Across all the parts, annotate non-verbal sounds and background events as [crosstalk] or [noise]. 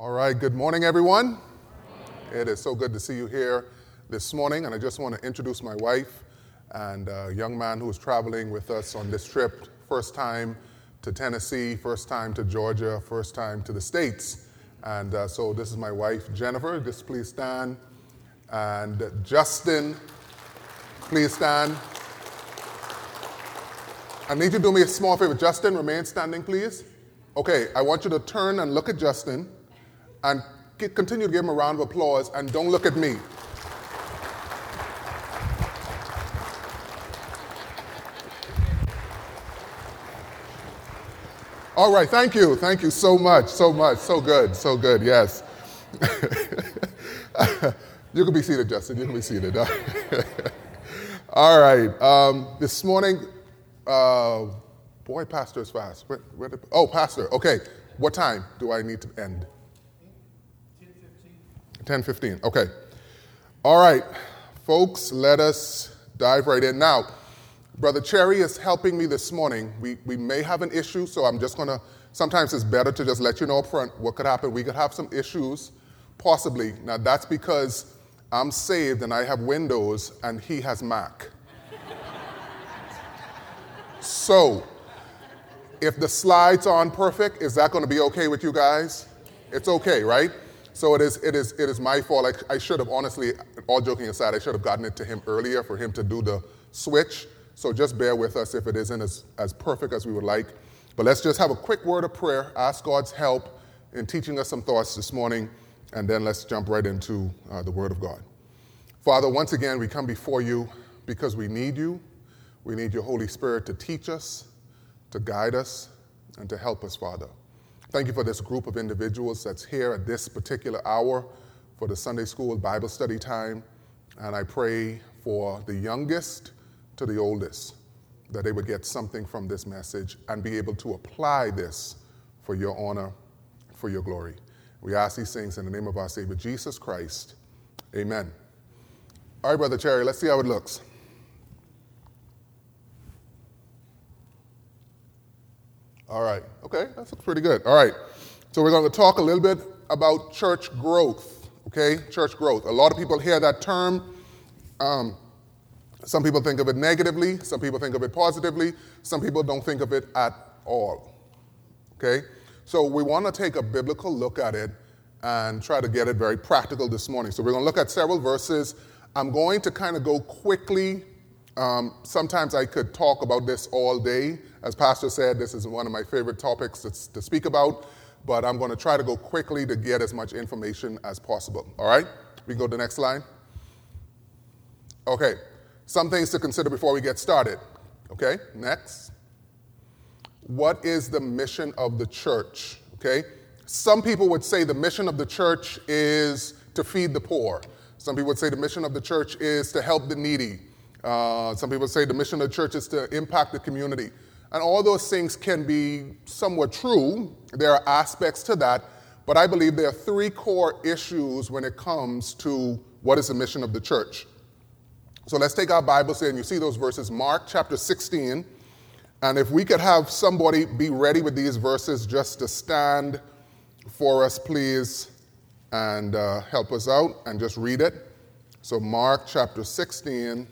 All right, good morning, everyone. It is so good to see you here this morning, and I just want to introduce my wife and a young man who is traveling with us on this trip. First time to Tennessee, first time to Georgia, first time to the States. And uh, so this is my wife, Jennifer. Just please stand. And Justin, please stand. I need you to do me a small favor. Justin, remain standing, please. Okay, I want you to turn and look at Justin and continue to give him a round of applause and don't look at me. All right, thank you. Thank you so much, so much. So good, so good, yes. [laughs] you can be seated, Justin. You can be seated. [laughs] All right. Um, this morning, uh, boy, pastor is fast. Where, where did, oh, pastor. Okay. What time do I need to end? 10:15. Okay. All right, folks. Let us dive right in now. Brother Cherry is helping me this morning. We, we may have an issue, so I'm just going to. Sometimes it's better to just let you know up front what could happen. We could have some issues, possibly. Now, that's because I'm saved and I have Windows and he has Mac. [laughs] so, if the slides aren't perfect, is that going to be okay with you guys? It's okay, right? So it is, it is, it is my fault. I, I should have, honestly, all joking aside, I should have gotten it to him earlier for him to do the switch. So just bear with us if it isn't as, as perfect as we would like. But let's just have a quick word of prayer, ask God's help in teaching us some thoughts this morning, and then let's jump right into uh, the Word of God. Father, once again, we come before you because we need you. We need your Holy Spirit to teach us, to guide us, and to help us, Father. Thank you for this group of individuals that's here at this particular hour for the Sunday school Bible study time. And I pray for the youngest to the oldest, that they would get something from this message and be able to apply this for your honor, for your glory. We ask these things in the name of our Savior Jesus Christ. Amen. All right, Brother Cherry, let's see how it looks. All right, okay, that looks pretty good. All right, so we're going to talk a little bit about church growth, okay? Church growth. A lot of people hear that term. Um, some people think of it negatively, some people think of it positively, some people don't think of it at all. Okay? So we want to take a biblical look at it and try to get it very practical this morning. So we're going to look at several verses. I'm going to kind of go quickly. Um, sometimes I could talk about this all day. As Pastor said, this is one of my favorite topics to, to speak about, but I'm going to try to go quickly to get as much information as possible. All right? We go to the next slide. Okay. Some things to consider before we get started. Okay, next. What is the mission of the church? Okay, some people would say the mission of the church is to feed the poor. Some people would say the mission of the church is to help the needy. Uh, some people say the mission of the church is to impact the community. And all those things can be somewhat true. There are aspects to that. But I believe there are three core issues when it comes to what is the mission of the church. So let's take our Bibles and you see those verses, Mark chapter 16. And if we could have somebody be ready with these verses just to stand for us, please, and uh, help us out and just read it. So, Mark chapter 16,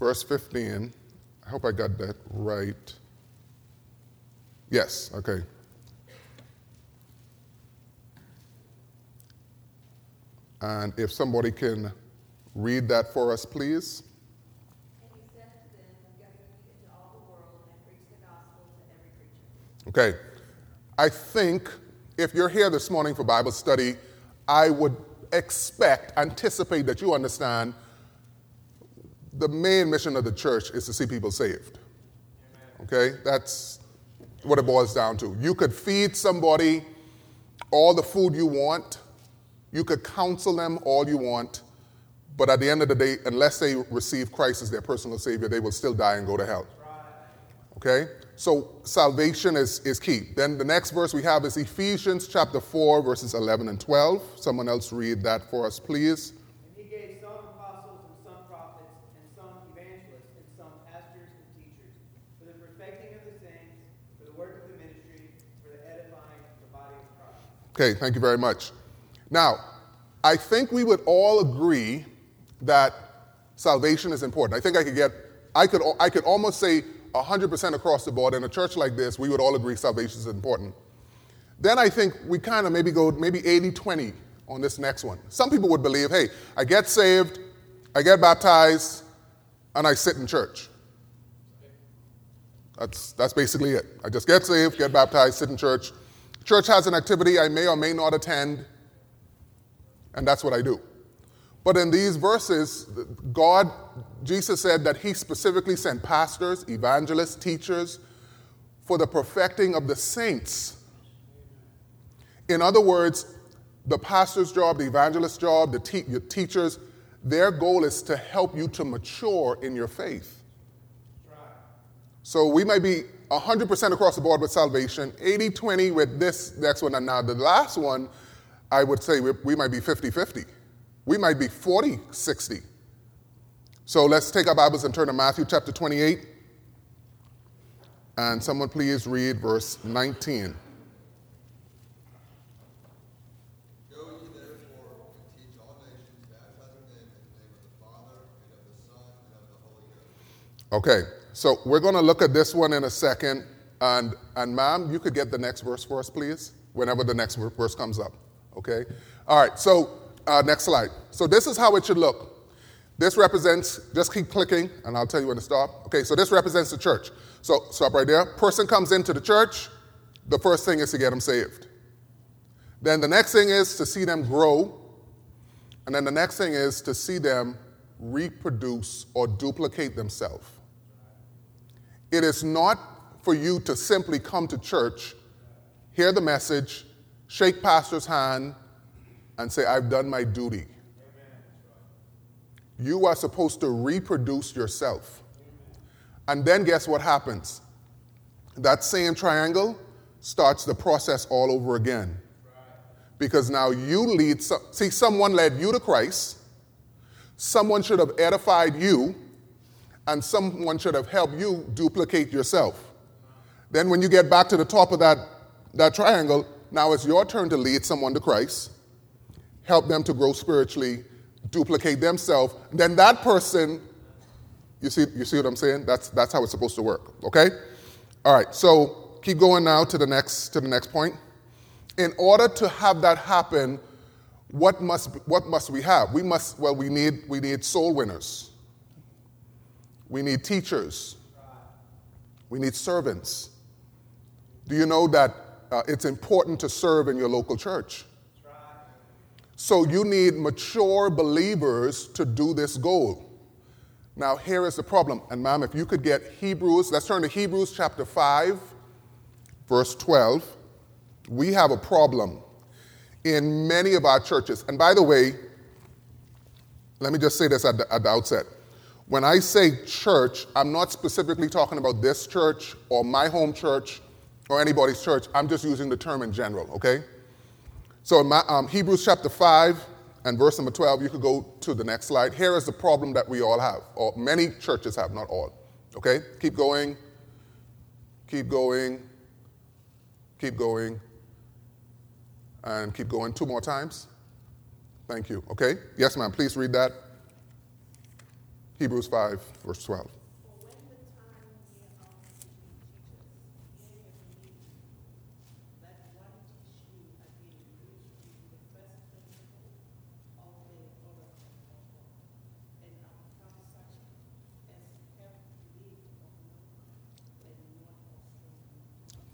verse 15. I hope I got that right. Yes, okay. And if somebody can read that for us, please. Okay. I think if you're here this morning for Bible study, I would expect, anticipate that you understand the main mission of the church is to see people saved. Okay? That's what it boils down to. You could feed somebody all the food you want, you could counsel them all you want, but at the end of the day, unless they receive Christ as their personal Savior, they will still die and go to hell. Okay? So salvation is, is key. Then the next verse we have is Ephesians chapter 4, verses 11 and 12. Someone else read that for us, please. And he gave some apostles and some prophets and some evangelists and some pastors and teachers for the perfecting of the saints, for the work of the ministry, for the edifying of the Okay, thank you very much. Now, I think we would all agree that salvation is important. I think I could get, I could, I could almost say 100% across the board in a church like this, we would all agree salvation is important. Then I think we kind of maybe go maybe 80 20 on this next one. Some people would believe, hey, I get saved, I get baptized, and I sit in church. That's, that's basically it. I just get saved, get baptized, sit in church. Church has an activity I may or may not attend, and that's what I do. But in these verses, God, Jesus said that He specifically sent pastors, evangelists, teachers for the perfecting of the saints. In other words, the pastor's job, the evangelist's job, the te- your teachers, their goal is to help you to mature in your faith. So we might be 100% across the board with salvation, 80 20 with this next one, and now the last one, I would say we, we might be 50 50. We might be 40 60. So let's take our Bibles and turn to Matthew chapter 28. And someone please read verse 19. Okay, so we're going to look at this one in a second. And, and ma'am, you could get the next verse for us, please, whenever the next verse comes up. Okay? All right, so uh, next slide. So this is how it should look. This represents, just keep clicking, and I'll tell you when to stop. Okay, so this represents the church. So stop right there. Person comes into the church, the first thing is to get them saved. Then the next thing is to see them grow. And then the next thing is to see them reproduce or duplicate themselves. It is not for you to simply come to church, hear the message, shake pastor's hand, and say, I've done my duty. You are supposed to reproduce yourself. And then guess what happens? That same triangle starts the process all over again. Because now you lead, see, someone led you to Christ, someone should have edified you and someone should have helped you duplicate yourself. Then, when you get back to the top of that, that triangle, now it's your turn to lead someone to Christ, help them to grow spiritually, duplicate themselves. Then that person, you see, you see what I'm saying? That's, that's how it's supposed to work, okay? All right, so keep going now to the next, to the next point. In order to have that happen, what must, what must we have? We must, well, we need, we need soul winners. We need teachers. We need servants. Do you know that uh, it's important to serve in your local church? So you need mature believers to do this goal. Now, here is the problem. And, ma'am, if you could get Hebrews, let's turn to Hebrews chapter 5, verse 12. We have a problem in many of our churches. And by the way, let me just say this at the, at the outset. When I say church, I'm not specifically talking about this church or my home church or anybody's church. I'm just using the term in general, okay? So in my, um, Hebrews chapter 5 and verse number 12, you could go to the next slide. Here is the problem that we all have, or many churches have, not all. Okay? Keep going. Keep going. Keep going. And keep going two more times. Thank you. Okay? Yes, ma'am. Please read that. Hebrews 5, verse 12.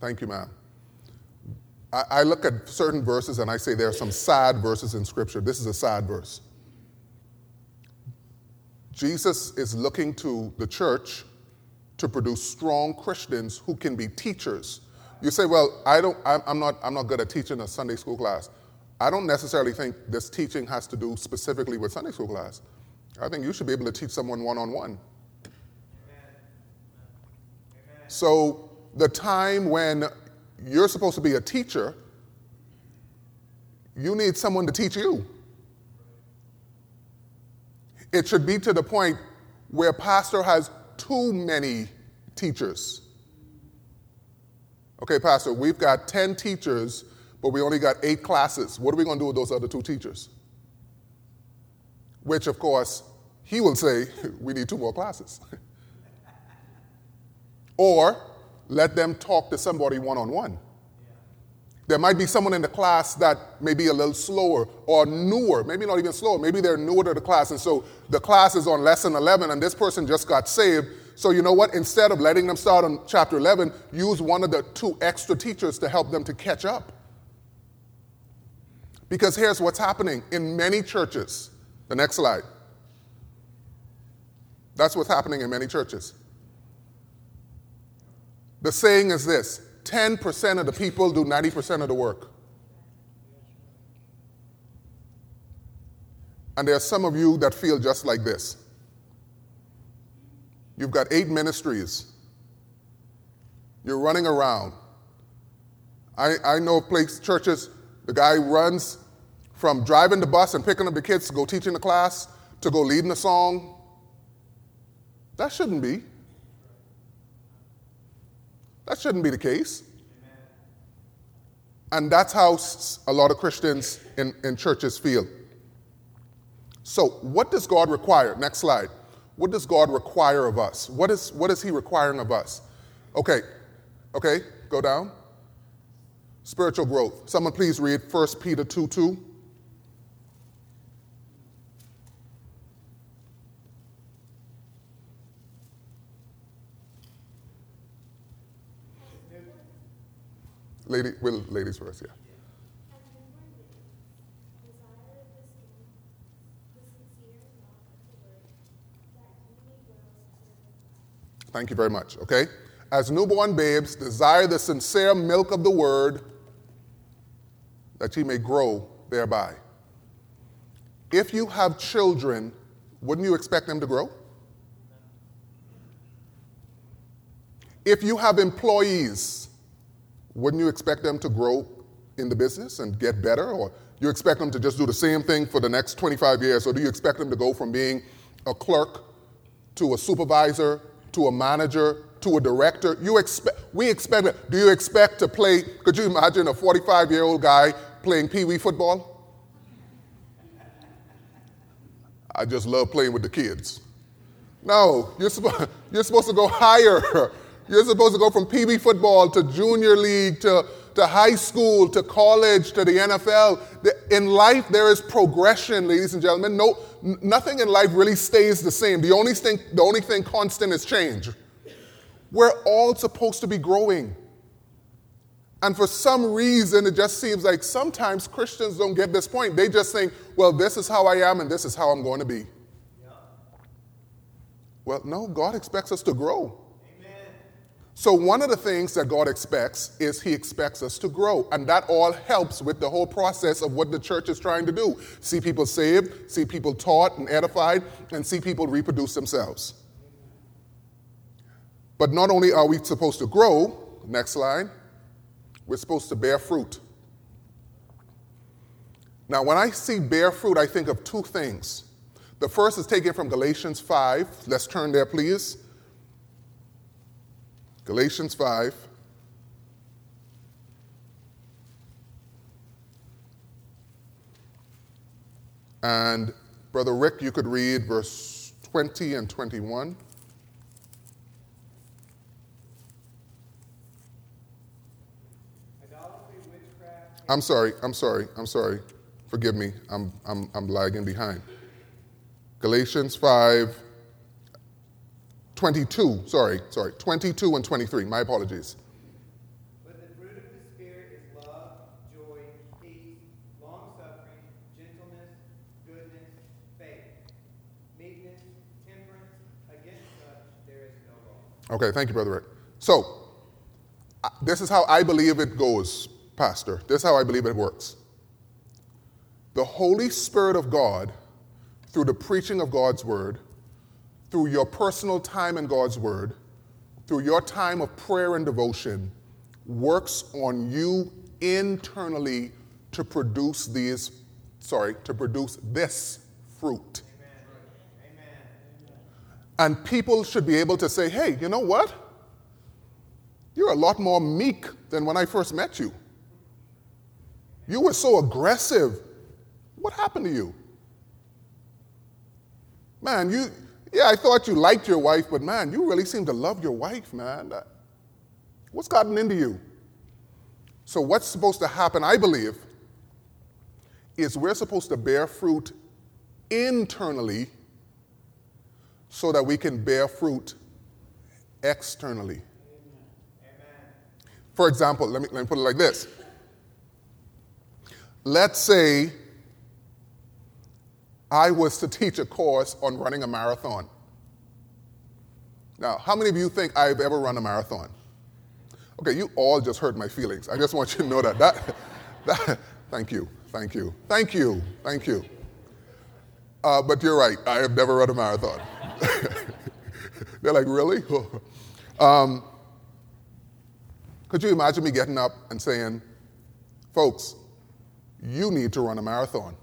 Thank you, ma'am. I, I, look at certain verses and I say there are some sad verses in Scripture. This is a sad verse. Jesus is looking to the church to produce strong Christians who can be teachers. You say, well, I don't, I'm not, I'm not good at teaching a Sunday school class. I don't necessarily think this teaching has to do specifically with Sunday school class. I think you should be able to teach someone one on one. So, the time when you're supposed to be a teacher, you need someone to teach you. It should be to the point where pastor has too many teachers. Okay, pastor, we've got 10 teachers, but we only got eight classes. What are we going to do with those other two teachers? Which, of course, he will say, [laughs] we need two more classes. [laughs] or let them talk to somebody one on one. There might be someone in the class that may be a little slower or newer, maybe not even slower, maybe they're newer to the class. And so the class is on lesson 11 and this person just got saved. So you know what? Instead of letting them start on chapter 11, use one of the two extra teachers to help them to catch up. Because here's what's happening in many churches. The next slide. That's what's happening in many churches. The saying is this 10% of the people do 90% of the work. And there are some of you that feel just like this. You've got eight ministries. You're running around. I, I know place churches, the guy runs from driving the bus and picking up the kids to go teaching the class to go leading the song. That shouldn't be. That shouldn't be the case. And that's how a lot of Christians in, in churches feel. So, what does God require? Next slide. What does God require of us? What is, what is He requiring of us? Okay, okay, go down. Spiritual growth. Someone please read 1 Peter 2 2. Lady, well, ladies first, yeah. Thank you very much, okay? As newborn babes, desire the sincere milk of the word that ye may grow thereby. If you have children, wouldn't you expect them to grow? If you have employees, wouldn't you expect them to grow in the business and get better? Or you expect them to just do the same thing for the next 25 years? Or do you expect them to go from being a clerk to a supervisor to a manager to a director? You expect, we expect. Do you expect to play? Could you imagine a 45 year old guy playing pee wee football? I just love playing with the kids. No, you're, supposed, [laughs] you're supposed to go higher. You're supposed to go from pee wee football to junior league to, to high school to college to the NFL. In life, there is progression, ladies and gentlemen. No, nothing in life really stays the same. The only thing, the only thing constant is change. We're all supposed to be growing. And for some reason, it just seems like sometimes Christians don't get this point. They just think, well, this is how I am and this is how I'm going to be. Yeah. Well, no, God expects us to grow. So, one of the things that God expects is He expects us to grow. And that all helps with the whole process of what the church is trying to do see people saved, see people taught and edified, and see people reproduce themselves. But not only are we supposed to grow, next slide, we're supposed to bear fruit. Now, when I see bear fruit, I think of two things. The first is taken from Galatians 5. Let's turn there, please. Galatians 5. And Brother Rick, you could read verse 20 and 21. I'm sorry, I'm sorry, I'm sorry. Forgive me, I'm, I'm, I'm lagging behind. Galatians 5, 22, sorry, sorry, 22 and 23. My apologies. But the fruit of the Spirit is love, joy, peace, long suffering, gentleness, goodness, faith, meekness, temperance. Against such there is no law. Okay, thank you, Brother Rick. So, this is how I believe it goes, Pastor. This is how I believe it works. The Holy Spirit of God, through the preaching of God's word, through your personal time in God's Word, through your time of prayer and devotion, works on you internally to produce these, sorry, to produce this fruit. Amen. And people should be able to say, hey, you know what? You're a lot more meek than when I first met you. You were so aggressive. What happened to you? Man, you, yeah, I thought you liked your wife, but man, you really seem to love your wife, man. What's gotten into you? So, what's supposed to happen, I believe, is we're supposed to bear fruit internally so that we can bear fruit externally. For example, let me, let me put it like this. Let's say I was to teach a course on running a marathon. Now, how many of you think I've ever run a marathon? Okay, you all just hurt my feelings. I just want you to know that. that, [laughs] that thank you, thank you, thank you, thank you. Uh, but you're right, I have never run a marathon. [laughs] They're like, really? [laughs] um, could you imagine me getting up and saying, folks, you need to run a marathon?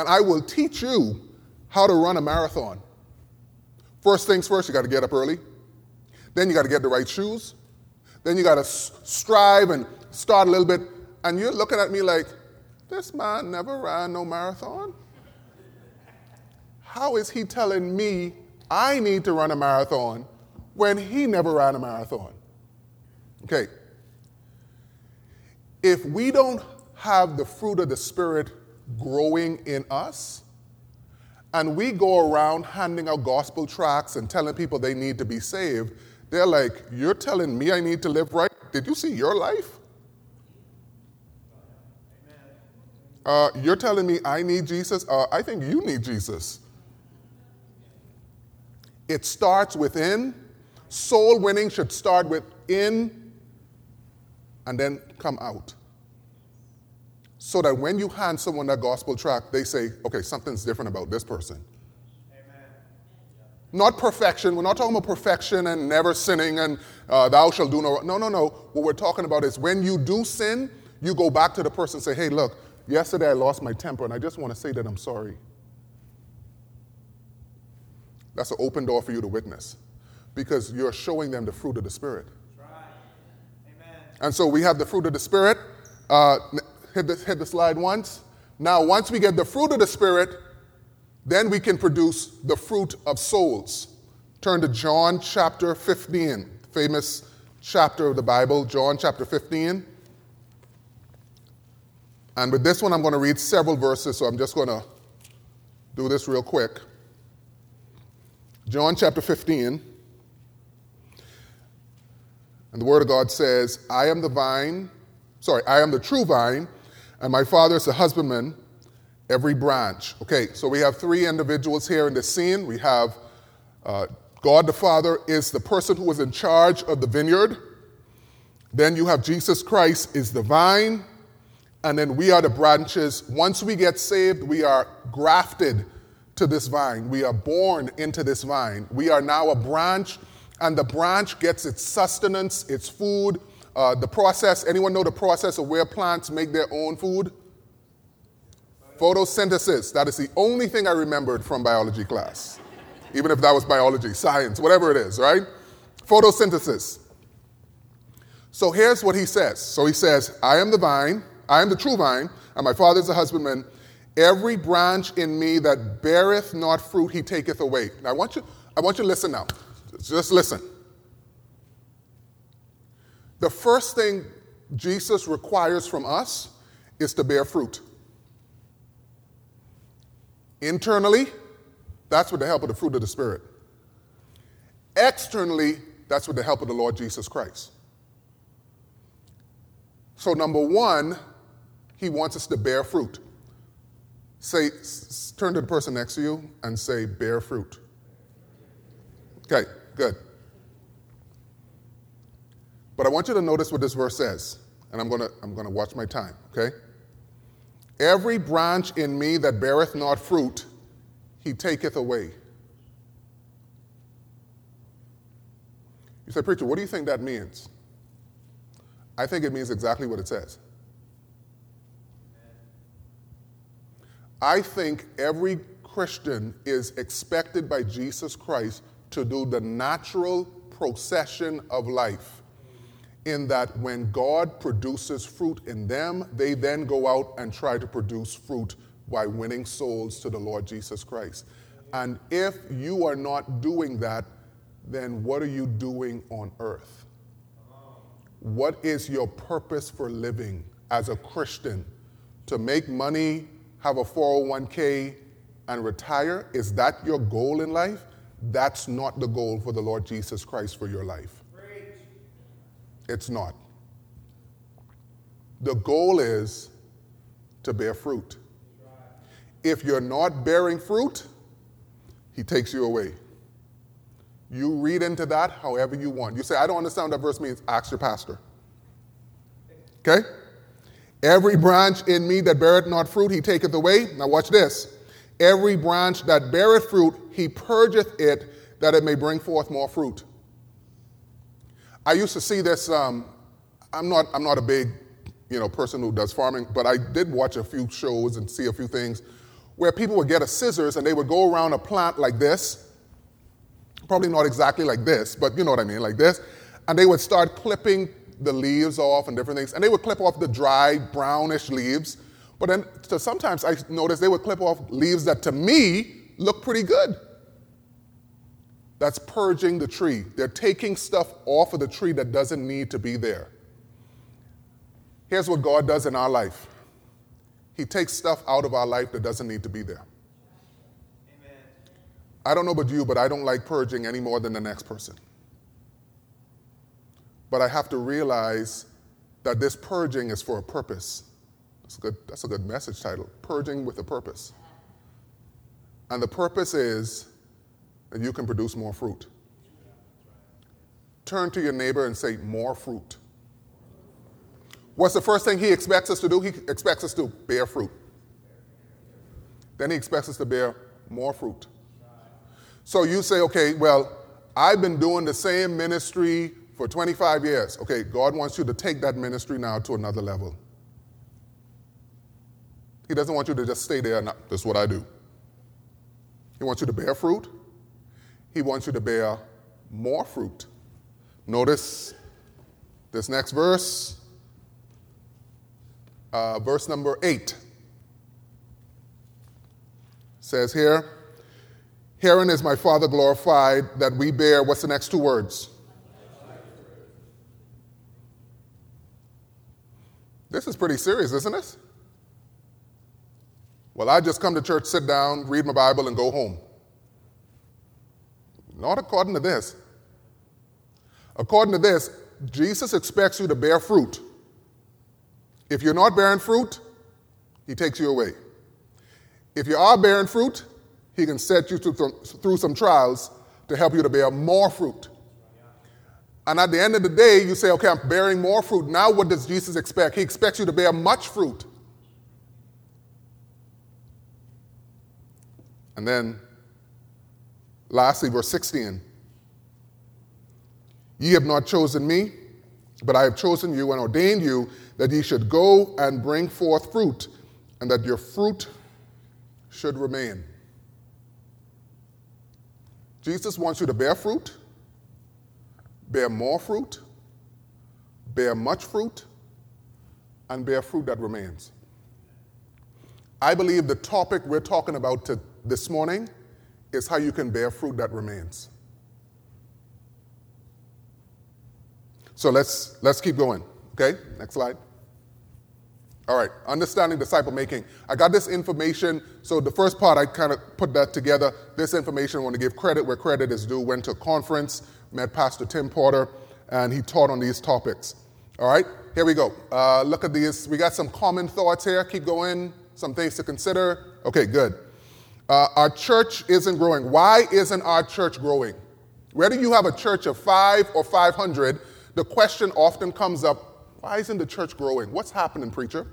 And I will teach you how to run a marathon. First things first, you got to get up early. Then you got to get the right shoes. Then you got to strive and start a little bit. And you're looking at me like, this man never ran no marathon. How is he telling me I need to run a marathon when he never ran a marathon? Okay. If we don't have the fruit of the Spirit growing in us, and we go around handing out gospel tracts and telling people they need to be saved, they're like, You're telling me I need to live right? Did you see your life? Uh, you're telling me I need Jesus? Uh, I think you need Jesus. It starts within. Soul winning should start within and then come out. So that when you hand someone that gospel tract, they say, okay, something's different about this person. Amen. Not perfection. We're not talking about perfection and never sinning and uh, thou shalt do no. No, no, no. What we're talking about is when you do sin, you go back to the person and say, hey, look, yesterday I lost my temper and I just want to say that I'm sorry. That's an open door for you to witness because you're showing them the fruit of the Spirit. Right. And so we have the fruit of the Spirit. Uh, hit, the, hit the slide once. Now, once we get the fruit of the Spirit, then we can produce the fruit of souls. Turn to John chapter 15, famous chapter of the Bible, John chapter 15. And with this one, I'm going to read several verses, so I'm just going to do this real quick. John chapter 15. And the Word of God says, I am the vine, sorry, I am the true vine, and my Father is a husbandman every branch. Okay, so we have three individuals here in this scene. We have uh, God the Father is the person who is in charge of the vineyard. Then you have Jesus Christ is the vine. And then we are the branches. Once we get saved, we are grafted to this vine. We are born into this vine. We are now a branch, and the branch gets its sustenance, its food. Uh, the process, anyone know the process of where plants make their own food? Photosynthesis. That is the only thing I remembered from biology class. Even if that was biology, science, whatever it is, right? Photosynthesis. So here's what he says. So he says, I am the vine, I am the true vine, and my father is the husbandman. Every branch in me that beareth not fruit, he taketh away. Now I want you, I want you to listen now. Just listen. The first thing Jesus requires from us is to bear fruit. Internally, that's with the help of the fruit of the Spirit. Externally, that's with the help of the Lord Jesus Christ. So, number one, he wants us to bear fruit. Say, s- turn to the person next to you and say, bear fruit. Okay, good. But I want you to notice what this verse says, and I'm gonna, I'm gonna watch my time, okay? Every branch in me that beareth not fruit, he taketh away. You say, Preacher, what do you think that means? I think it means exactly what it says. I think every Christian is expected by Jesus Christ to do the natural procession of life. In that when God produces fruit in them, they then go out and try to produce fruit by winning souls to the Lord Jesus Christ. And if you are not doing that, then what are you doing on earth? What is your purpose for living as a Christian? To make money, have a 401k, and retire? Is that your goal in life? That's not the goal for the Lord Jesus Christ for your life. It's not. The goal is to bear fruit. If you're not bearing fruit, he takes you away. You read into that however you want. You say, I don't understand what that verse means. Ask your pastor. Okay? Every branch in me that beareth not fruit, he taketh away. Now watch this. Every branch that beareth fruit, he purgeth it that it may bring forth more fruit. I used to see this. Um, I'm not. I'm not a big, you know, person who does farming, but I did watch a few shows and see a few things where people would get a scissors and they would go around a plant like this. Probably not exactly like this, but you know what I mean, like this. And they would start clipping the leaves off and different things. And they would clip off the dry, brownish leaves. But then so sometimes I noticed they would clip off leaves that to me look pretty good. That's purging the tree. They're taking stuff off of the tree that doesn't need to be there. Here's what God does in our life He takes stuff out of our life that doesn't need to be there. Amen. I don't know about you, but I don't like purging any more than the next person. But I have to realize that this purging is for a purpose. That's a good, that's a good message title Purging with a Purpose. And the purpose is and you can produce more fruit. Turn to your neighbor and say, More fruit. What's the first thing he expects us to do? He expects us to bear fruit. Then he expects us to bear more fruit. So you say, okay, well, I've been doing the same ministry for 25 years. Okay, God wants you to take that ministry now to another level. He doesn't want you to just stay there, that's what I do. He wants you to bear fruit, he wants you to bear more fruit. Notice this next verse, uh, verse number eight. Says here, Herein is my Father glorified that we bear, what's the next two words? This is pretty serious, isn't it? Well, I just come to church, sit down, read my Bible, and go home. Not according to this. According to this, Jesus expects you to bear fruit. If you're not bearing fruit, he takes you away. If you are bearing fruit, he can set you through some trials to help you to bear more fruit. And at the end of the day, you say, okay, I'm bearing more fruit. Now, what does Jesus expect? He expects you to bear much fruit. And then Lastly, verse 16 Ye have not chosen me, but I have chosen you and ordained you that ye should go and bring forth fruit, and that your fruit should remain. Jesus wants you to bear fruit, bear more fruit, bear much fruit, and bear fruit that remains. I believe the topic we're talking about to, this morning is how you can bear fruit that remains. So let's let's keep going. Okay, next slide. All right, understanding disciple making. I got this information. So the first part, I kind of put that together. This information, I want to give credit where credit is due. Went to a conference, met Pastor Tim Porter, and he taught on these topics. All right, here we go. Uh, look at these. We got some common thoughts here. Keep going. Some things to consider. Okay, good. Uh, our church isn't growing. Why isn't our church growing? Whether you have a church of five or 500, the question often comes up why isn't the church growing? What's happening, preacher?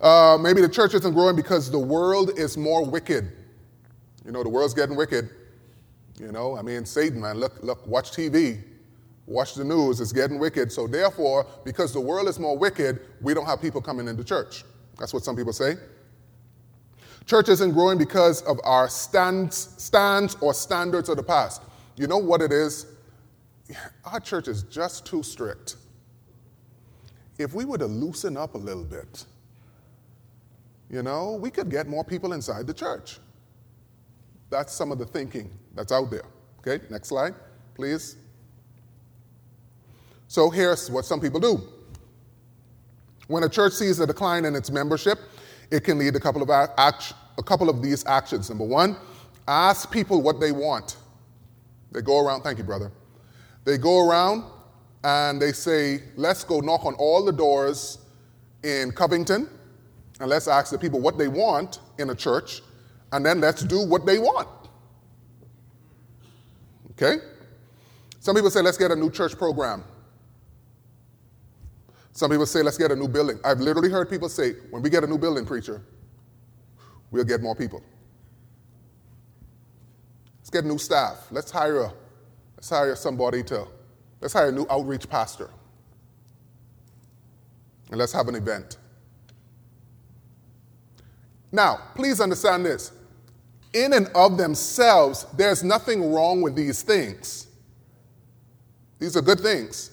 Uh, maybe the church isn't growing because the world is more wicked. You know, the world's getting wicked. You know, I mean, Satan, man, look, look, watch TV, watch the news, it's getting wicked. So, therefore, because the world is more wicked, we don't have people coming into church. That's what some people say. Church isn't growing because of our stands, stands or standards of the past. You know what it is? Our church is just too strict. if we were to loosen up a little bit, you know, we could get more people inside the church. That's some of the thinking that's out there. Okay, next slide, please. So here's what some people do. When a church sees a decline in its membership, it can lead a couple of, act- a couple of these actions. Number one, ask people what they want. They go around, thank you, brother. They go around and they say, let's go knock on all the doors in Covington and let's ask the people what they want in a church, and then let's do what they want. Okay? Some people say, let's get a new church program. Some people say, let's get a new building. I've literally heard people say, when we get a new building, preacher, we'll get more people. Let's get new staff. Let's hire a, let's hire somebody to, let's hire a new outreach pastor. And let's have an event. Now, please understand this. In and of themselves, there's nothing wrong with these things. These are good things.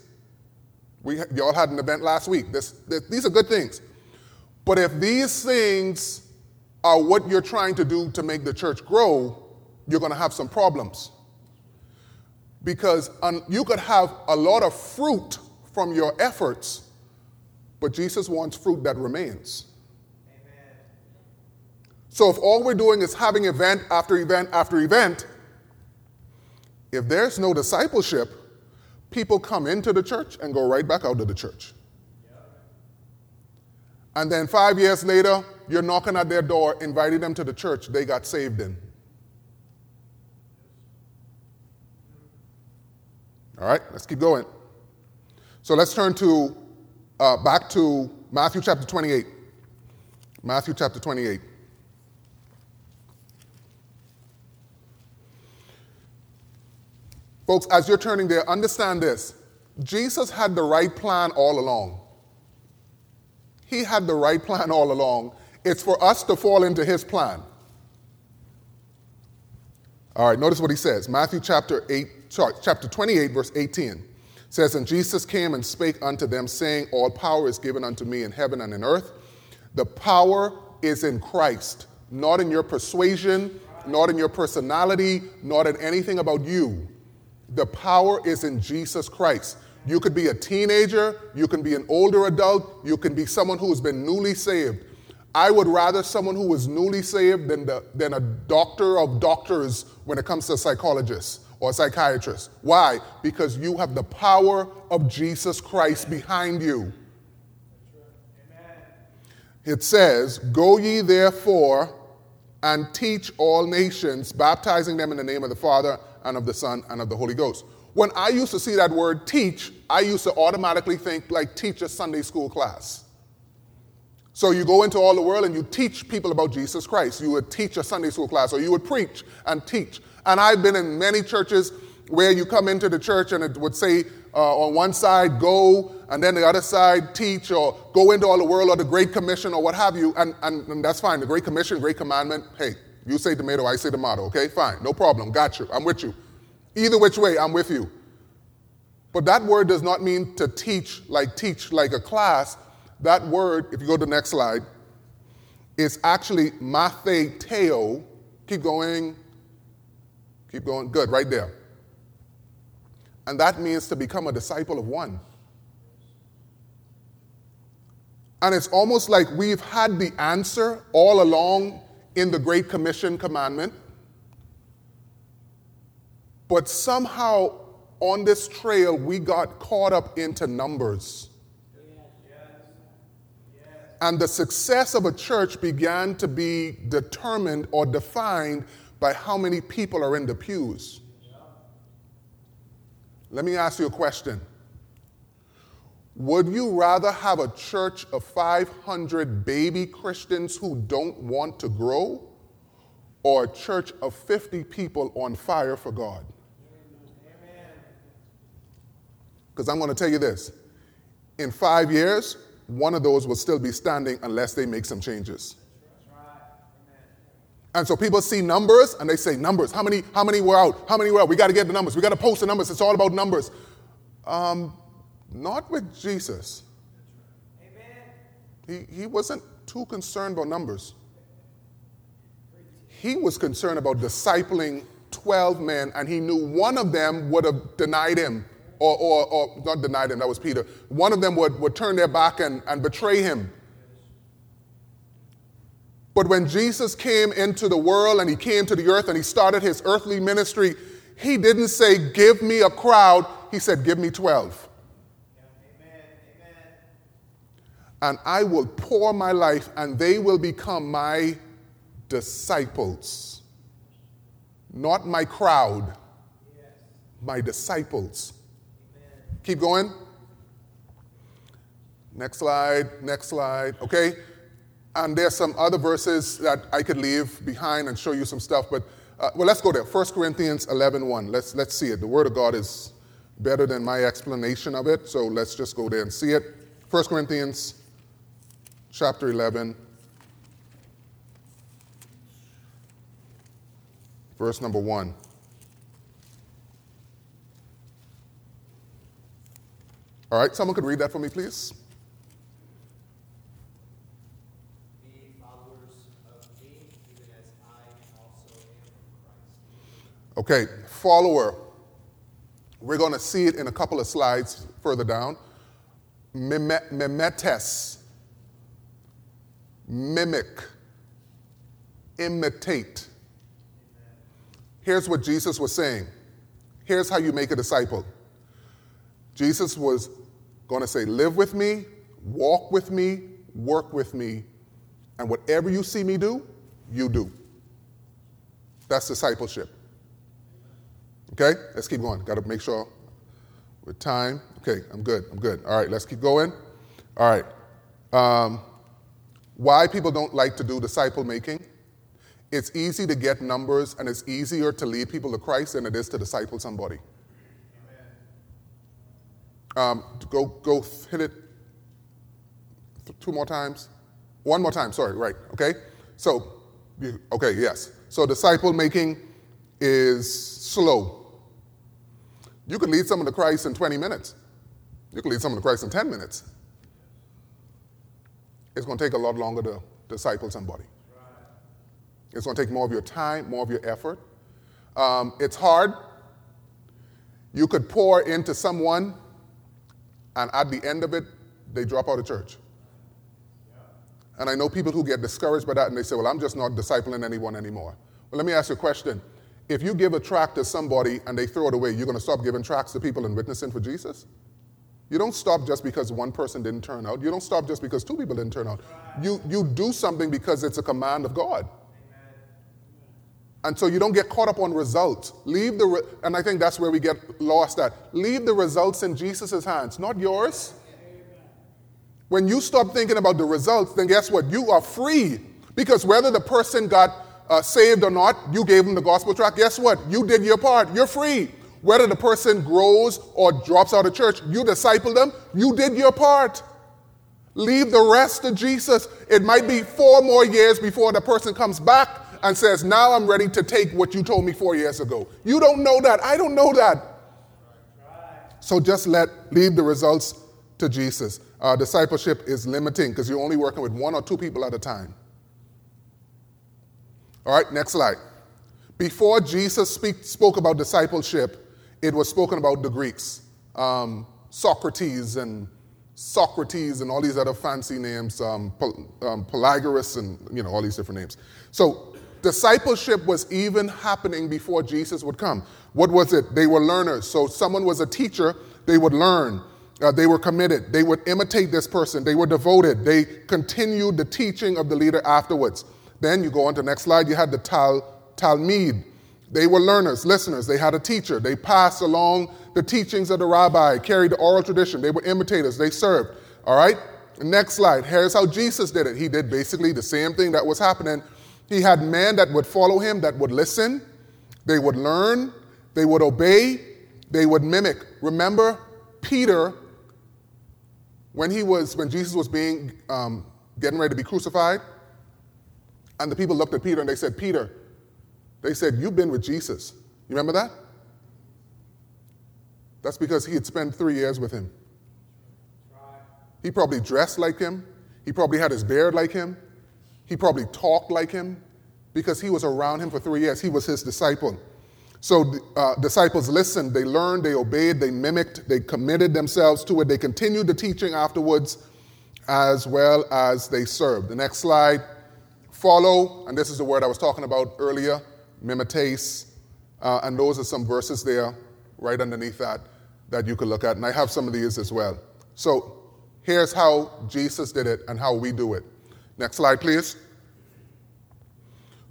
We, y'all had an event last week. This, this, these are good things. But if these things are what you're trying to do to make the church grow, you're going to have some problems. Because um, you could have a lot of fruit from your efforts, but Jesus wants fruit that remains. Amen. So if all we're doing is having event after event after event, if there's no discipleship, people come into the church and go right back out of the church. And then five years later, you're knocking at their door, inviting them to the church they got saved in. All right, let's keep going. So let's turn to uh, back to Matthew chapter 28. Matthew chapter 28. Folks, as you're turning there, understand this. Jesus had the right plan all along. He had the right plan all along. It's for us to fall into his plan. All right, notice what he says. Matthew chapter 8, sorry, chapter 28, verse 18 says, And Jesus came and spake unto them, saying, All power is given unto me in heaven and in earth. The power is in Christ, not in your persuasion, not in your personality, not in anything about you. The power is in Jesus Christ. You could be a teenager, you can be an older adult, you can be someone who's been newly saved. I would rather someone who was newly saved than, the, than a doctor of doctors when it comes to psychologists or psychiatrists. Why? Because you have the power of Jesus Christ behind you. It says, Go ye therefore and teach all nations, baptizing them in the name of the Father and of the Son and of the Holy Ghost. When I used to see that word teach, I used to automatically think like teach a Sunday school class. So you go into all the world and you teach people about Jesus Christ. You would teach a Sunday school class or you would preach and teach. And I've been in many churches where you come into the church and it would say uh, on one side, go, and then the other side, teach, or go into all the world, or the Great Commission, or what have you. And, and, and that's fine. The Great Commission, Great Commandment, hey, you say tomato, I say tomato, okay? Fine, no problem, got you, I'm with you. Either which way, I'm with you. But that word does not mean to teach like teach like a class. That word, if you go to the next slide, is actually matheteo. Keep going. Keep going. Good, right there. And that means to become a disciple of one. And it's almost like we've had the answer all along in the Great Commission commandment. But somehow on this trail, we got caught up into numbers. And the success of a church began to be determined or defined by how many people are in the pews. Let me ask you a question. Would you rather have a church of 500 baby Christians who don't want to grow or a church of 50 people on fire for God? Because I'm going to tell you this in five years, one of those will still be standing unless they make some changes. And so people see numbers and they say, numbers, how many, how many were out? How many were out? We got to get the numbers. We got to post the numbers. It's all about numbers. Um, not with Jesus. He, he wasn't too concerned about numbers. He was concerned about discipling 12 men, and he knew one of them would have denied him, or, or, or not denied him, that was Peter. One of them would, would turn their back and, and betray him. But when Jesus came into the world and he came to the earth and he started his earthly ministry, he didn't say, Give me a crowd. He said, Give me 12. Amen. Amen. And I will pour my life, and they will become my disciples. Not my crowd, my disciples. Amen. Keep going. Next slide, next slide, okay? And there's some other verses that I could leave behind and show you some stuff, but uh, well, let's go there. 1 Corinthians 11 1. Let's, let's see it. The Word of God is better than my explanation of it, so let's just go there and see it. 1 Corinthians chapter 11, verse number 1. All right, someone could read that for me, please. Be followers of me, even as I also am of Christ. Okay, follower. We're going to see it in a couple of slides further down. Mime- Mimetes. Mimic. Imitate. Here's what Jesus was saying. Here's how you make a disciple. Jesus was going to say, Live with me, walk with me, work with me, and whatever you see me do, you do. That's discipleship. Okay, let's keep going. Got to make sure with time. Okay, I'm good. I'm good. All right, let's keep going. All right. Um, why people don't like to do disciple making? It's easy to get numbers and it's easier to lead people to Christ than it is to disciple somebody. Um, go, go hit it two more times. One more time, sorry, right, okay? So, okay, yes. So, disciple making is slow. You can lead someone to Christ in 20 minutes, you can lead someone to Christ in 10 minutes. It's going to take a lot longer to disciple somebody. It's going to take more of your time, more of your effort. Um, it's hard. You could pour into someone, and at the end of it, they drop out of church. And I know people who get discouraged by that and they say, Well, I'm just not discipling anyone anymore. Well, let me ask you a question. If you give a tract to somebody and they throw it away, you're going to stop giving tracts to people and witnessing for Jesus? You don't stop just because one person didn't turn out. You don't stop just because two people didn't turn out. You, you do something because it's a command of God. And so you don't get caught up on results. Leave the, re- and I think that's where we get lost at. Leave the results in Jesus' hands, not yours. When you stop thinking about the results, then guess what? You are free. Because whether the person got uh, saved or not, you gave them the gospel tract. Guess what? You did your part. You're free. Whether the person grows or drops out of church, you disciple them. You did your part. Leave the rest to Jesus. It might be four more years before the person comes back and says, Now I'm ready to take what you told me four years ago. You don't know that. I don't know that. So just let leave the results to Jesus. Uh, discipleship is limiting because you're only working with one or two people at a time. All right, next slide. Before Jesus speak, spoke about discipleship, it was spoken about the Greeks, um, Socrates and Socrates and all these other fancy names, um, um, Pythagoras and you know all these different names. So discipleship was even happening before Jesus would come. What was it? They were learners. So someone was a teacher, they would learn. Uh, they were committed. They would imitate this person. They were devoted. They continued the teaching of the leader afterwards. Then you go on to the next slide. You had the Tal, Talmud. They were learners, listeners. They had a teacher. They passed along the teachings of the rabbi, carried the oral tradition. They were imitators. They served. All right? Next slide. Here's how Jesus did it. He did basically the same thing that was happening. He had men that would follow him, that would listen. They would learn. They would obey. They would mimic. Remember, Peter when he was when jesus was being um, getting ready to be crucified and the people looked at peter and they said peter they said you've been with jesus you remember that that's because he had spent three years with him he probably dressed like him He probably had his beard like him. He probably talked like him because he was around him for three years. He was his disciple. So uh, disciples listened, they learned, they obeyed, they mimicked, they committed themselves to it. They continued the teaching afterwards as well as they served. The next slide follow, and this is the word I was talking about earlier, mimetes, uh, and those are some verses there right underneath that that you could look at. And I have some of these as well. So here's how Jesus did it and how we do it. Next slide, please.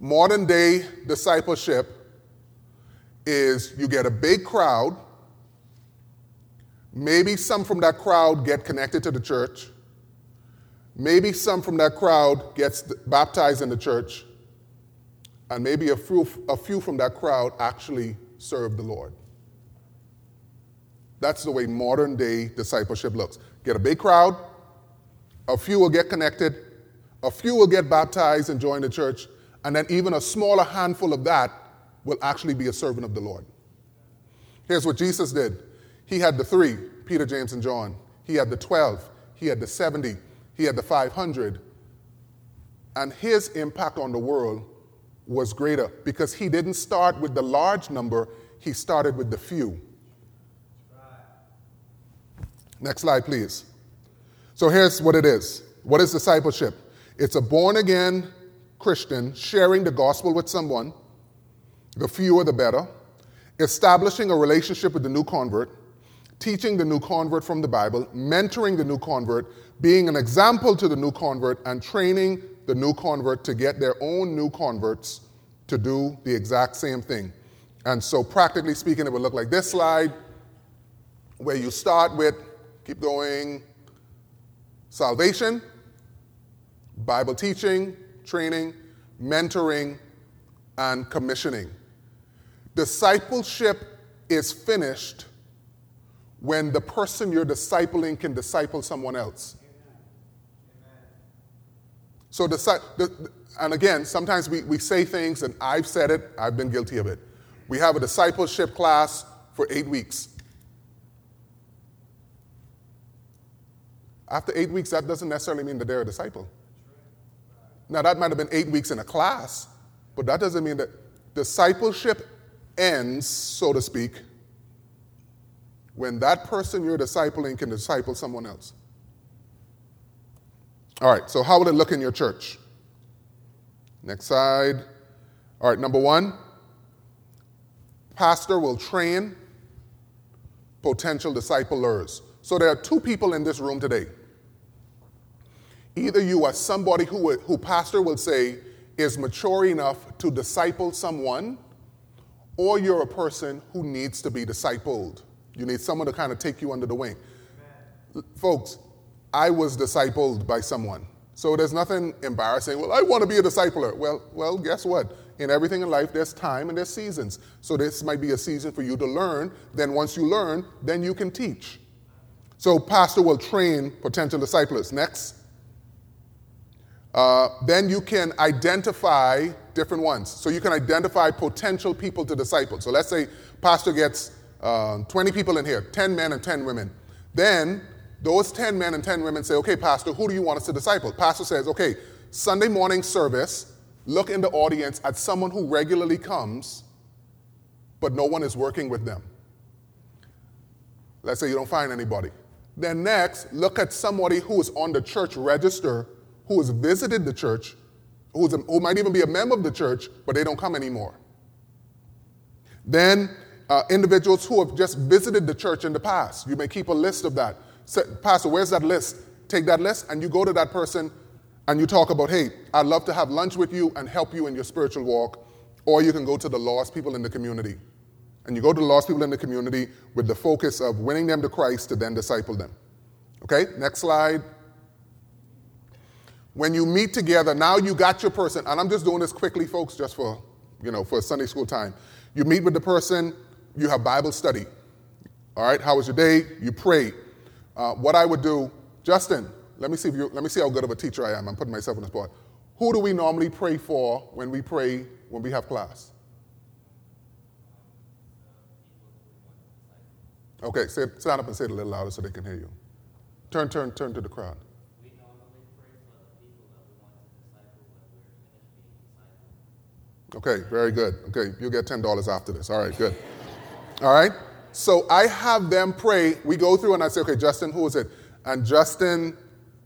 Modern day discipleship is you get a big crowd, maybe some from that crowd get connected to the church, maybe some from that crowd gets baptized in the church, and maybe a few, a few from that crowd actually serve the Lord. That's the way modern day discipleship looks. Get a big crowd, a few will get connected, a few will get baptized and join the church, and then even a smaller handful of that will actually be a servant of the Lord. Here's what Jesus did He had the three Peter, James, and John. He had the 12. He had the 70. He had the 500. And his impact on the world was greater because he didn't start with the large number, he started with the few. Next slide, please. So here's what it is what is discipleship? It's a born again Christian sharing the gospel with someone, the fewer the better, establishing a relationship with the new convert, teaching the new convert from the Bible, mentoring the new convert, being an example to the new convert, and training the new convert to get their own new converts to do the exact same thing. And so, practically speaking, it would look like this slide, where you start with Keep going. Salvation, Bible teaching, training, mentoring, and commissioning. Discipleship is finished when the person you're discipling can disciple someone else. So, the, and again, sometimes we, we say things, and I've said it, I've been guilty of it. We have a discipleship class for eight weeks. After eight weeks, that doesn't necessarily mean that they're a disciple. Now, that might have been eight weeks in a class, but that doesn't mean that discipleship ends, so to speak, when that person you're discipling can disciple someone else. All right, so how will it look in your church? Next slide. All right, number one, pastor will train potential disciplers. So there are two people in this room today. Either you are somebody who, who pastor will say is mature enough to disciple someone, or you're a person who needs to be discipled. You need someone to kind of take you under the wing. Amen. Folks, I was discipled by someone. So there's nothing embarrassing. Well, I want to be a discipler. Well, well, guess what? In everything in life, there's time and there's seasons. So this might be a season for you to learn. Then once you learn, then you can teach. So pastor will train potential disciples. Next. Uh, then you can identify different ones. So you can identify potential people to disciple. So let's say pastor gets uh, 20 people in here, 10 men and 10 women. Then those 10 men and 10 women say, okay, pastor, who do you want us to disciple? Pastor says, okay, Sunday morning service, look in the audience at someone who regularly comes, but no one is working with them. Let's say you don't find anybody. Then next, look at somebody who is on the church register who has visited the church, who's a, who might even be a member of the church, but they don't come anymore. Then uh, individuals who have just visited the church in the past. You may keep a list of that. Say, Pastor, where's that list? Take that list and you go to that person and you talk about, hey, I'd love to have lunch with you and help you in your spiritual walk. Or you can go to the lost people in the community. And you go to the lost people in the community with the focus of winning them to Christ to then disciple them. Okay, next slide. When you meet together, now you got your person, and I'm just doing this quickly, folks, just for, you know, for Sunday school time. You meet with the person, you have Bible study. All right, how was your day? You pray. Uh, what I would do, Justin, let me see if you, let me see how good of a teacher I am. I'm putting myself on the spot. Who do we normally pray for when we pray when we have class? Okay, sit, stand up and say it a little louder so they can hear you. Turn, turn, turn to the crowd. Okay, very good. Okay, you'll get $10 after this. All right, good. All right? So I have them pray. We go through and I say, okay, Justin, who is it? And Justin,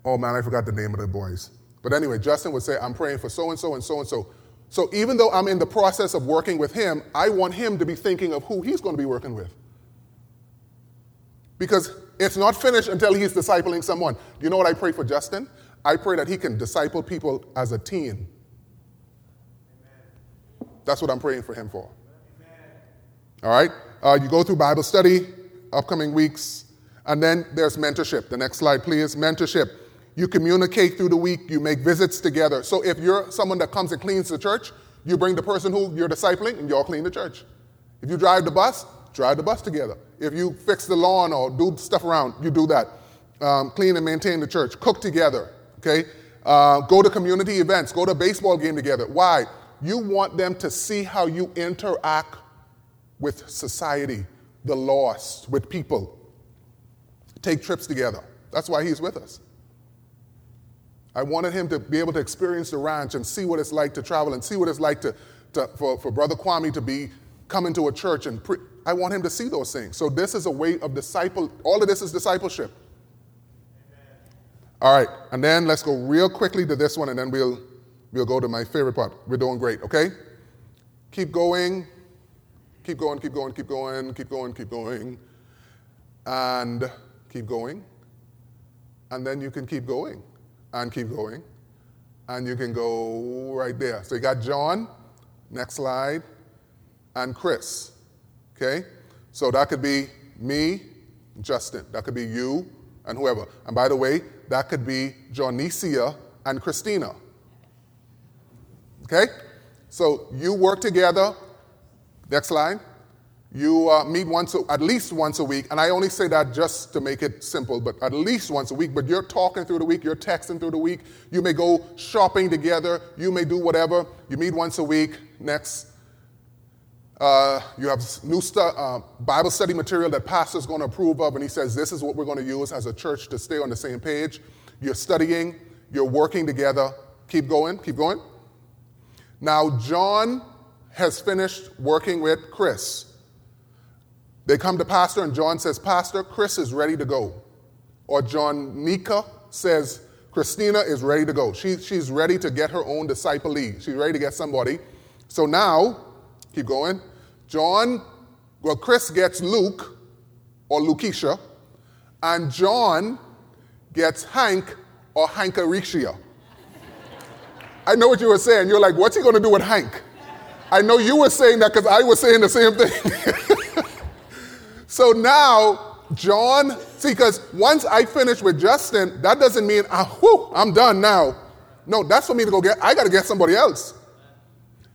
oh man, I forgot the name of the boys. But anyway, Justin would say, I'm praying for so and so and so and so. So even though I'm in the process of working with him, I want him to be thinking of who he's going to be working with. Because it's not finished until he's discipling someone. You know what I pray for Justin? I pray that he can disciple people as a teen. That's what I'm praying for him for. All right? Uh, you go through Bible study, upcoming weeks, and then there's mentorship. The next slide, please. Mentorship. You communicate through the week, you make visits together. So if you're someone that comes and cleans the church, you bring the person who you're discipling and you all clean the church. If you drive the bus, drive the bus together. If you fix the lawn or do stuff around, you do that. Um, clean and maintain the church. Cook together, okay? Uh, go to community events. Go to a baseball game together. Why? You want them to see how you interact with society, the lost, with people. Take trips together. That's why he's with us. I wanted him to be able to experience the ranch and see what it's like to travel and see what it's like to, to for, for Brother Kwame to be coming to a church and pre- I want him to see those things. So this is a way of disciple. All of this is discipleship. Amen. All right, and then let's go real quickly to this one, and then we'll we'll go to my favorite part. We're doing great, okay? Keep going, keep going, keep going, keep going, keep going, keep going, and keep going, and then you can keep going and keep going, and you can go right there. So you got John. Next slide and Chris. Okay? So that could be me, Justin. That could be you and whoever. And by the way, that could be Jonicia and Christina. Okay? So you work together. Next slide. You uh, meet once, at least once a week, and I only say that just to make it simple, but at least once a week. But you're talking through the week, you're texting through the week. You may go shopping together. You may do whatever. You meet once a week. Next. Uh, you have new stu- uh, Bible study material that pastor's going to approve of, and he says this is what we're going to use as a church to stay on the same page. You're studying, you're working together. Keep going, keep going. Now, John has finished working with Chris. They come to Pastor, and John says, Pastor, Chris is ready to go. Or John Nika says, Christina is ready to go. She, she's ready to get her own disciplee. She's ready to get somebody. So now, Keep going. John, well, Chris gets Luke or Lukeisha, and John gets Hank or Hankaricia. I know what you were saying. You're like, what's he going to do with Hank? I know you were saying that because I was saying the same thing. [laughs] so now, John, see, because once I finish with Justin, that doesn't mean, ah, whew, I'm done now. No, that's for me to go get, I got to get somebody else.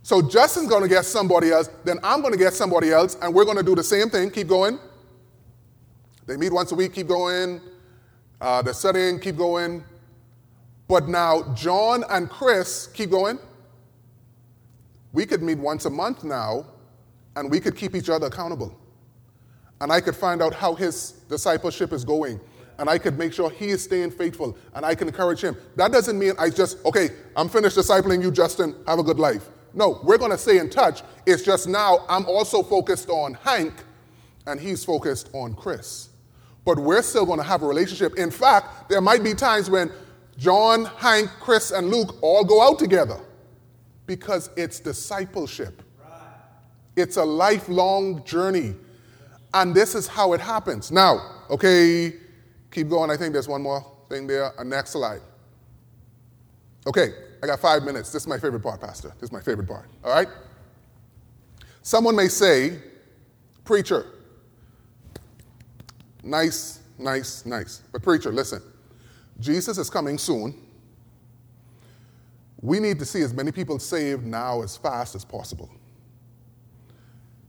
So Justin's going to get somebody else, then I'm going to get somebody else, and we're going to do the same thing. Keep going. They meet once a week, keep going. Uh, they're studying, keep going. But now, John and Chris, keep going. We could meet once a month now, and we could keep each other accountable. And I could find out how his discipleship is going. And I could make sure he is staying faithful, and I can encourage him. That doesn't mean I just, okay, I'm finished discipling you, Justin, have a good life. No, we're going to stay in touch. It's just now I'm also focused on Hank and he's focused on Chris. But we're still going to have a relationship. In fact, there might be times when John, Hank, Chris, and Luke all go out together because it's discipleship. It's a lifelong journey. And this is how it happens. Now, okay, keep going. I think there's one more thing there. A next slide. Okay, I got five minutes. This is my favorite part, Pastor. This is my favorite part. All right? Someone may say, Preacher, nice, nice, nice. But, preacher, listen, Jesus is coming soon. We need to see as many people saved now as fast as possible.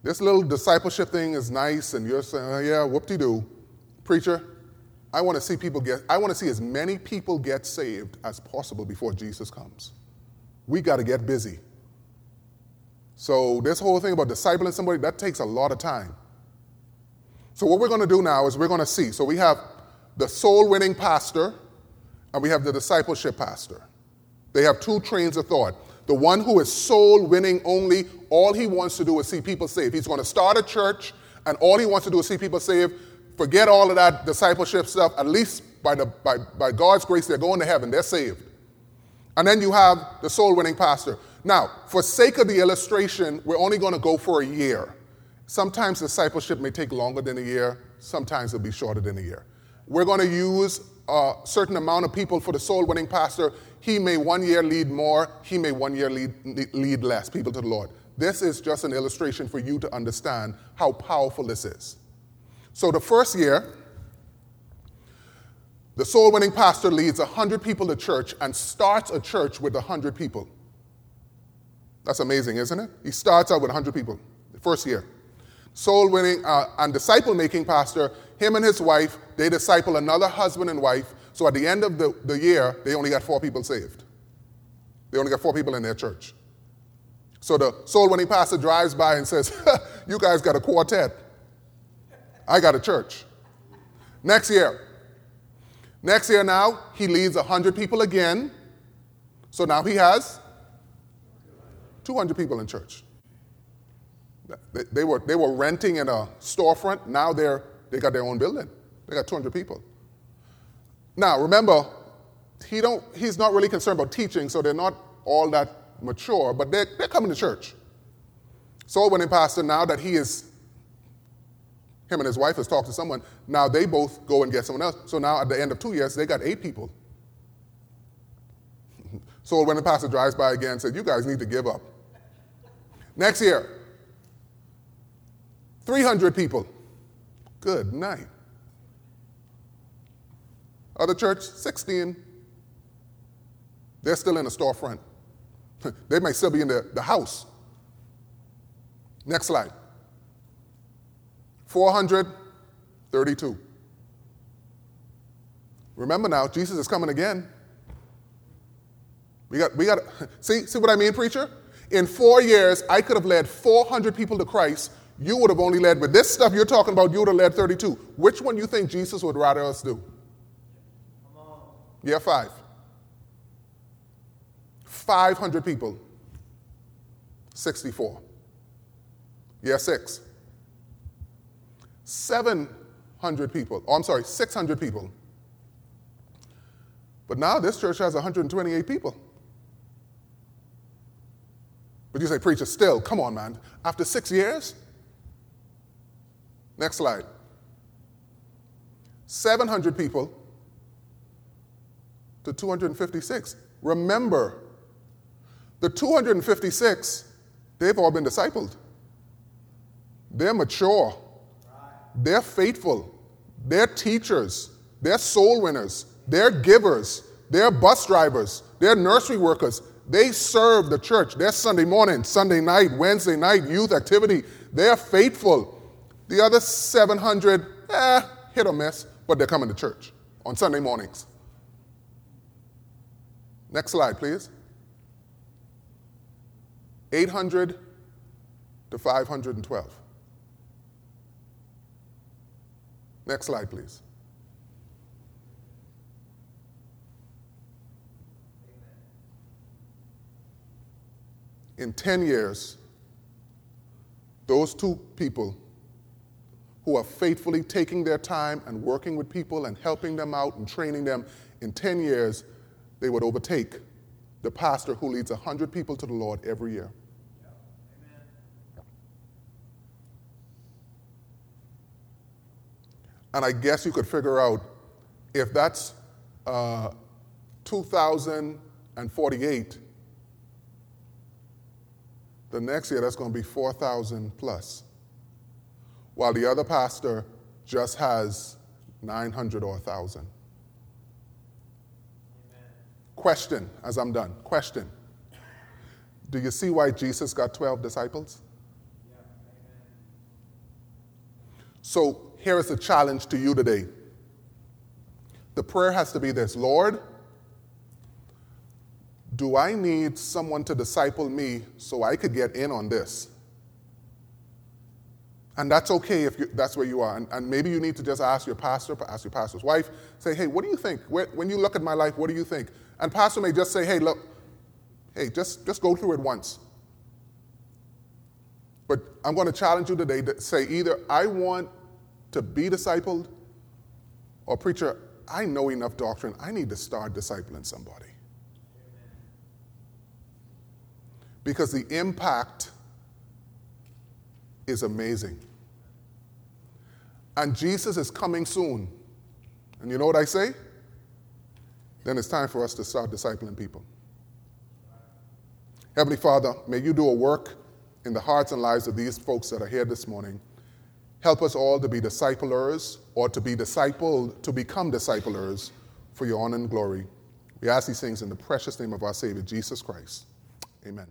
This little discipleship thing is nice, and you're saying, oh, yeah, whoop de doo. Preacher, I want to see people get, I want to see as many people get saved as possible before Jesus comes. We got to get busy. So, this whole thing about discipling somebody, that takes a lot of time. So, what we're going to do now is we're going to see. So, we have the soul winning pastor and we have the discipleship pastor. They have two trains of thought. The one who is soul winning only, all he wants to do is see people saved. He's going to start a church, and all he wants to do is see people saved. Forget all of that discipleship stuff. At least by, the, by, by God's grace, they're going to heaven. They're saved. And then you have the soul winning pastor. Now, for sake of the illustration, we're only going to go for a year. Sometimes discipleship may take longer than a year, sometimes it'll be shorter than a year. We're going to use a certain amount of people for the soul winning pastor. He may one year lead more, he may one year lead, lead less people to the Lord. This is just an illustration for you to understand how powerful this is. So, the first year, the soul winning pastor leads 100 people to church and starts a church with 100 people. That's amazing, isn't it? He starts out with 100 people, the first year. Soul winning uh, and disciple making pastor, him and his wife, they disciple another husband and wife. So at the end of the, the year, they only got four people saved. They only got four people in their church. So the soul winning pastor drives by and says, [laughs] You guys got a quartet. I got a church. Next year. Next year now, he leads 100 people again. So now he has 200 people in church. They, they, were, they were renting in a storefront. Now they're, they got their own building. They got 200 people. Now, remember, he don't, he's not really concerned about teaching, so they're not all that mature, but they're, they're coming to church. So when the pastor, now that he is, him and his wife has talked to someone, now they both go and get someone else. So now at the end of two years, they got eight people. [laughs] So when the pastor drives by again, said, You guys need to give up. Next year, 300 people. Good night. Other church, 16. They're still in the storefront. [laughs] they may still be in the, the house. Next slide. 432. Remember now, Jesus is coming again. We got, we got, [laughs] see, see what I mean, preacher? In four years, I could have led 400 people to Christ. You would have only led, with this stuff you're talking about, you would have led 32. Which one do you think Jesus would rather us do? Yeah, five. 500 people. 64. Yeah, six. 700 people. Oh, I'm sorry, 600 people. But now this church has 128 people. But you say, preacher, still, come on, man. After six years? Next slide. 700 people to 256. Remember, the 256, they've all been discipled. They're mature. They're faithful. They're teachers. They're soul winners. They're givers. They're bus drivers. They're nursery workers. They serve the church. They're Sunday morning, Sunday night, Wednesday night, youth activity. They're faithful. The other 700, eh, hit or miss, but they're coming to church on Sunday mornings. Next slide, please. 800 to 512. Next slide, please. in 10 years, those two people who are faithfully taking their time and working with people and helping them out and training them, in 10 years, they would overtake the pastor who leads 100 people to the Lord every year. And I guess you could figure out if that's uh, 2048 the next year, that's going to be 4,000 plus, while the other pastor just has 900 or 1,000. Question as I'm done. Question. Do you see why Jesus got 12 disciples? So here is a challenge to you today. The prayer has to be this Lord, do I need someone to disciple me so I could get in on this? And that's okay if you, that's where you are. And, and, maybe you need to just ask your pastor, ask your pastor's wife, say, hey, what do you think? when you look at my life, what do you think? And pastor may just say, hey, look, hey, just, just go through it once. But I'm going to challenge you today to say either I want to be discipled, or preacher, I know enough doctrine, I need to start discipling somebody. Because the impact is amazing. And Jesus is coming soon. And you know what I say? Then it's time for us to start discipling people. Heavenly Father, may you do a work in the hearts and lives of these folks that are here this morning. Help us all to be disciplers or to be discipled, to become disciplers for your honor and glory. We ask these things in the precious name of our Savior, Jesus Christ. Amen.